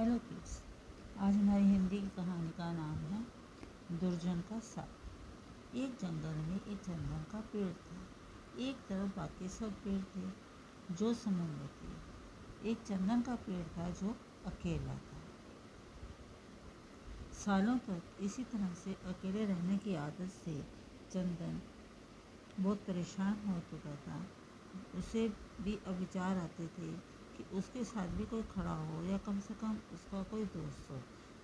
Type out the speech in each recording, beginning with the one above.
Hello kids आज हमारी हिंदी की कहानी का नाम है, दुर्जन का साथ एक जंगल में एक चंदन का पेड़ था। एक तरफ़ बाकी सब पेड़ थे, जो समुद्र थे। एक चंदन का पेड़ था, जो अकेला था। सालों तक इसी तरह से अकेले रहने की आदत से चंदन बहुत परेशान हो चुका था। उसे भी अब विचार आते थे कि उसके साथ भी कोई खड़ा हो या कम से कम उसका कोई दोस्त हो,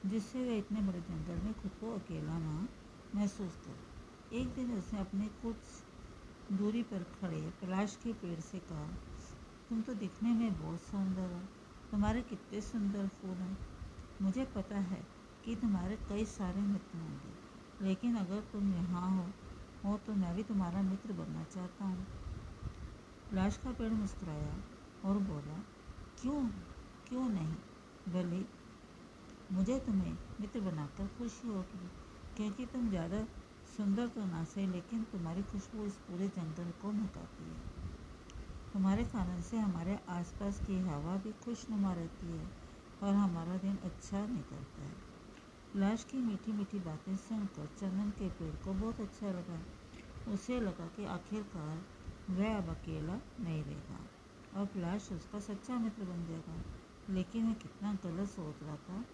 जिससे वह इतने बड़े जंगल में खुद को अकेला ना महसूस करे। एक दिन उसने अपने कुछ दूरी पर खड़े पलाश के पेड़ से कहा, तुम तो दिखने में बहुत सुंदर हो। तुम्हारे कितने सुंदर फूल हैं। मुझे पता है कि तुम्हारे कई सारे मित्र होंगे, लेकिन अगर तुम यहाँ हो हो तो मैं भी तुम्हारा मित्र बनना चाहता हूँ। पलाश का पेड़ मुस्कुराया और बोला क्यों क्यों नहीं? भले, मुझे तुम्हें मित्र बनाकर खुशी होगी, क्योंकि तुम ज़्यादा सुंदर तो ना सही लेकिन तुम्हारी खुशबू इस पूरे जंगल को महकाती है। तुम्हारे कारण से हमारे आसपास की हवा भी खुशनुमा रहती है, और हमारा दिन अच्छा निकलता है। लाश की मीठी मीठी बातें सुनकर चंदन के पेड़ को बहुत अच्छा लगा। उसे लगा कि आखिरकार वह अब अकेला नहीं रहेगा। और फ्लैश उसका सच्चा मित्र बन जाएगा। लेकिन वह कितना गलत सोच रहा था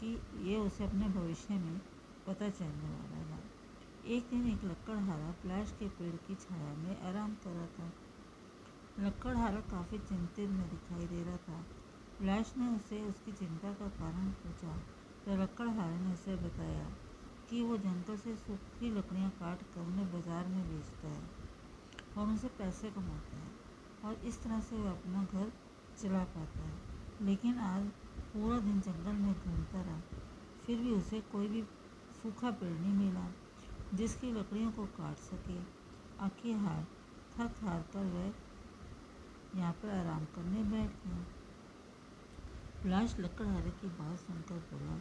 कि ये उसे अपने भविष्य में पता चलने वाला था एक दिन एक लकड़हारा फ्लैश के पेड़ की छाया में आराम कर रहा था। लकड़हारा काफ़ी चिंतित में दिखाई दे रहा था। फ्लैश ने उसे उसकी चिंता का कारण पूछा। तो लकड़हारे ने उसे बताया कि वो जंगल से सूखी लकड़ियाँ काट कर उन्हें बाज़ार में बेचता है। और उनसे पैसे कमाता है। और इस तरह से वह अपना घर चला पाता है। लेकिन आज पूरा दिन जंगल में घूमता रहा। फिर भी उसे कोई भी सूखा पेड़ नहीं मिला जिसकी लकड़ियों को काट सके। आखिर हार, थक हार कर वह यहाँ पर आराम करने बैठ गया। लाश लकड़हारे की बात सुनकर बोला,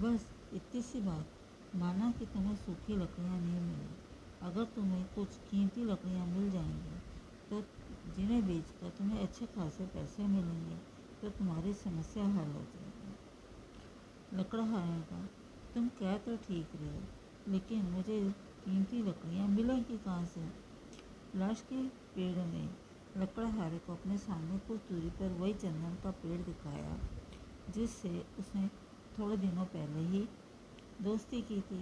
बस, इतनी सी बात। माना कि तुम्हें सूखी लकड़ियाँ नहीं मिली। अगर तुम्हें कुछ कीमती लकड़ियाँ मिल जाएँगी तो जिन्हें बेचकर तुम्हें अच्छे खासे पैसे मिलेंगे तो तुम्हारी समस्या हल हो जाएगी। लकड़हारे का तुम कह तो ठीक रहे लेकिन मुझे कीमती लकड़ियाँ मिलेंगी कहाँ से? लाश के पेड़ ने लकड़हारे को अपने सामने कुछ दूरी पर वही चंदन का पेड़ दिखाया, जिससे उसने थोड़े दिनों पहले ही दोस्ती की थी।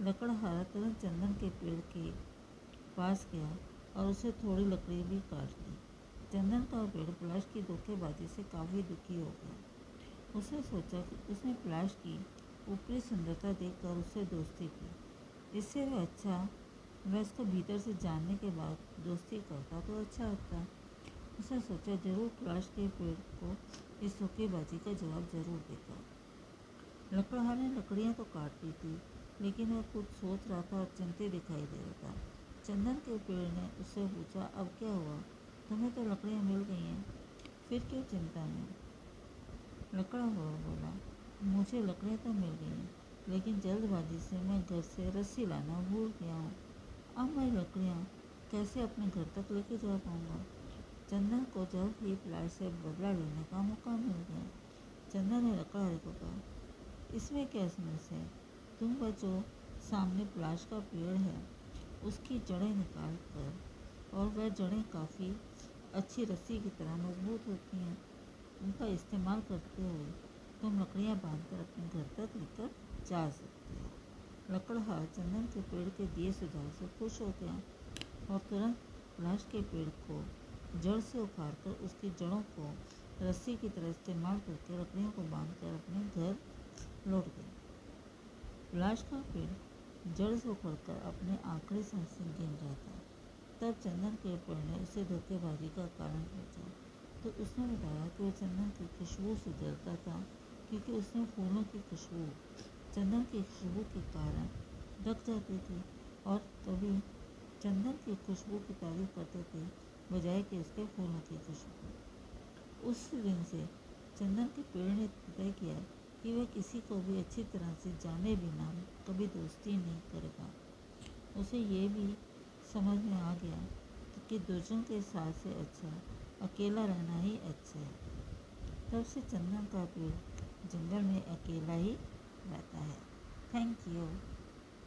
लकड़हारा तुरंत चंदन के पेड़ के पास गया। और उसे थोड़ी लकड़ी भी काट दी। चंदन का पेड़ प्लाश की धोखेबाजी से काफ़ी दुखी हो गया। उसने सोचा कि उसने प्लाश की ऊपरी सुंदरता देखकर उससे दोस्ती की। इससे वह अच्छा वह उसको भीतर से जानने के बाद दोस्ती करता तो अच्छा होता। उसने सोचा, ज़रूर प्लाश के पेड़ को इस धोखेबाजी का जवाब ज़रूर देगा लकड़हार ने लकड़ियाँ तो काट दी थी, लेकिन वह कुछ सोच रहा था और चिंतित दिखाई दे रहा था। चंदन के पेड़ ने उससे पूछा, अब क्या हुआ? तुम्हें तो लकड़ियाँ मिल गई हैं। फिर क्यों चिंता में? लकड़ा हुआ बोला, मुझे लकड़ियाँ तो मिल गई हैं, लेकिन जल्दबाजी से मैं घर से रस्सी लाना भूल गया हूँ। अब मैं लकड़ियाँ कैसे अपने घर तक लेके जा पाऊँगा? चंदन को जल्द ही प्लाट से बदला लेने का मौका मिल गया। चंदन ने लकड़हारे को कहा, इसमें क्या समस्या है? तुम बचो, सामने प्लाश का पेड़ है। उसकी जड़ें निकाल कर और वह जड़ें काफ़ी अच्छी रस्सी की तरह मज़बूत होती हैं। उनका इस्तेमाल करते हुए तुम लकड़ियाँ बांधकर अपने घर तक लेकर जा सकते हो। लकड़हार चंदन के पेड़ के दिए सुझाव से खुश हो गया और तुरंत लाश के पेड़ को जड़ से उखाड़ कर उसकी जड़ों को रस्सी की तरह इस्तेमाल करके लकड़ियों को बांधकर अपने घर लौट गए लाश का पेड़ जड़ से उखड़कर अपने आखिरी सांस से गिन रहा था तब चंदन के पेड़ ने उसे धोखेबाजी का कारण पूछा तो उसने बताया कि वह चंदन की खुशबू से जलता था, क्योंकि उसने फूलों की खुशबू, चंदन की खुशबू के कारण ढक जाती थी और कभी चंदन की खुशबू की तारीफ़ करते थे, बजाय कि उसके फूलों की खुशबू। उस दिन से चंदन के पेड़ ने तय किया कि वह किसी को भी अच्छी तरह से जाने बिना कभी दोस्ती नहीं करेगा। उसे ये भी समझ में आ गया कि दूसरों के साथ से अच्छा अकेला रहना ही अच्छा है। तब से चंदन का पेड़ जंगल में अकेला ही रहता है। Thank you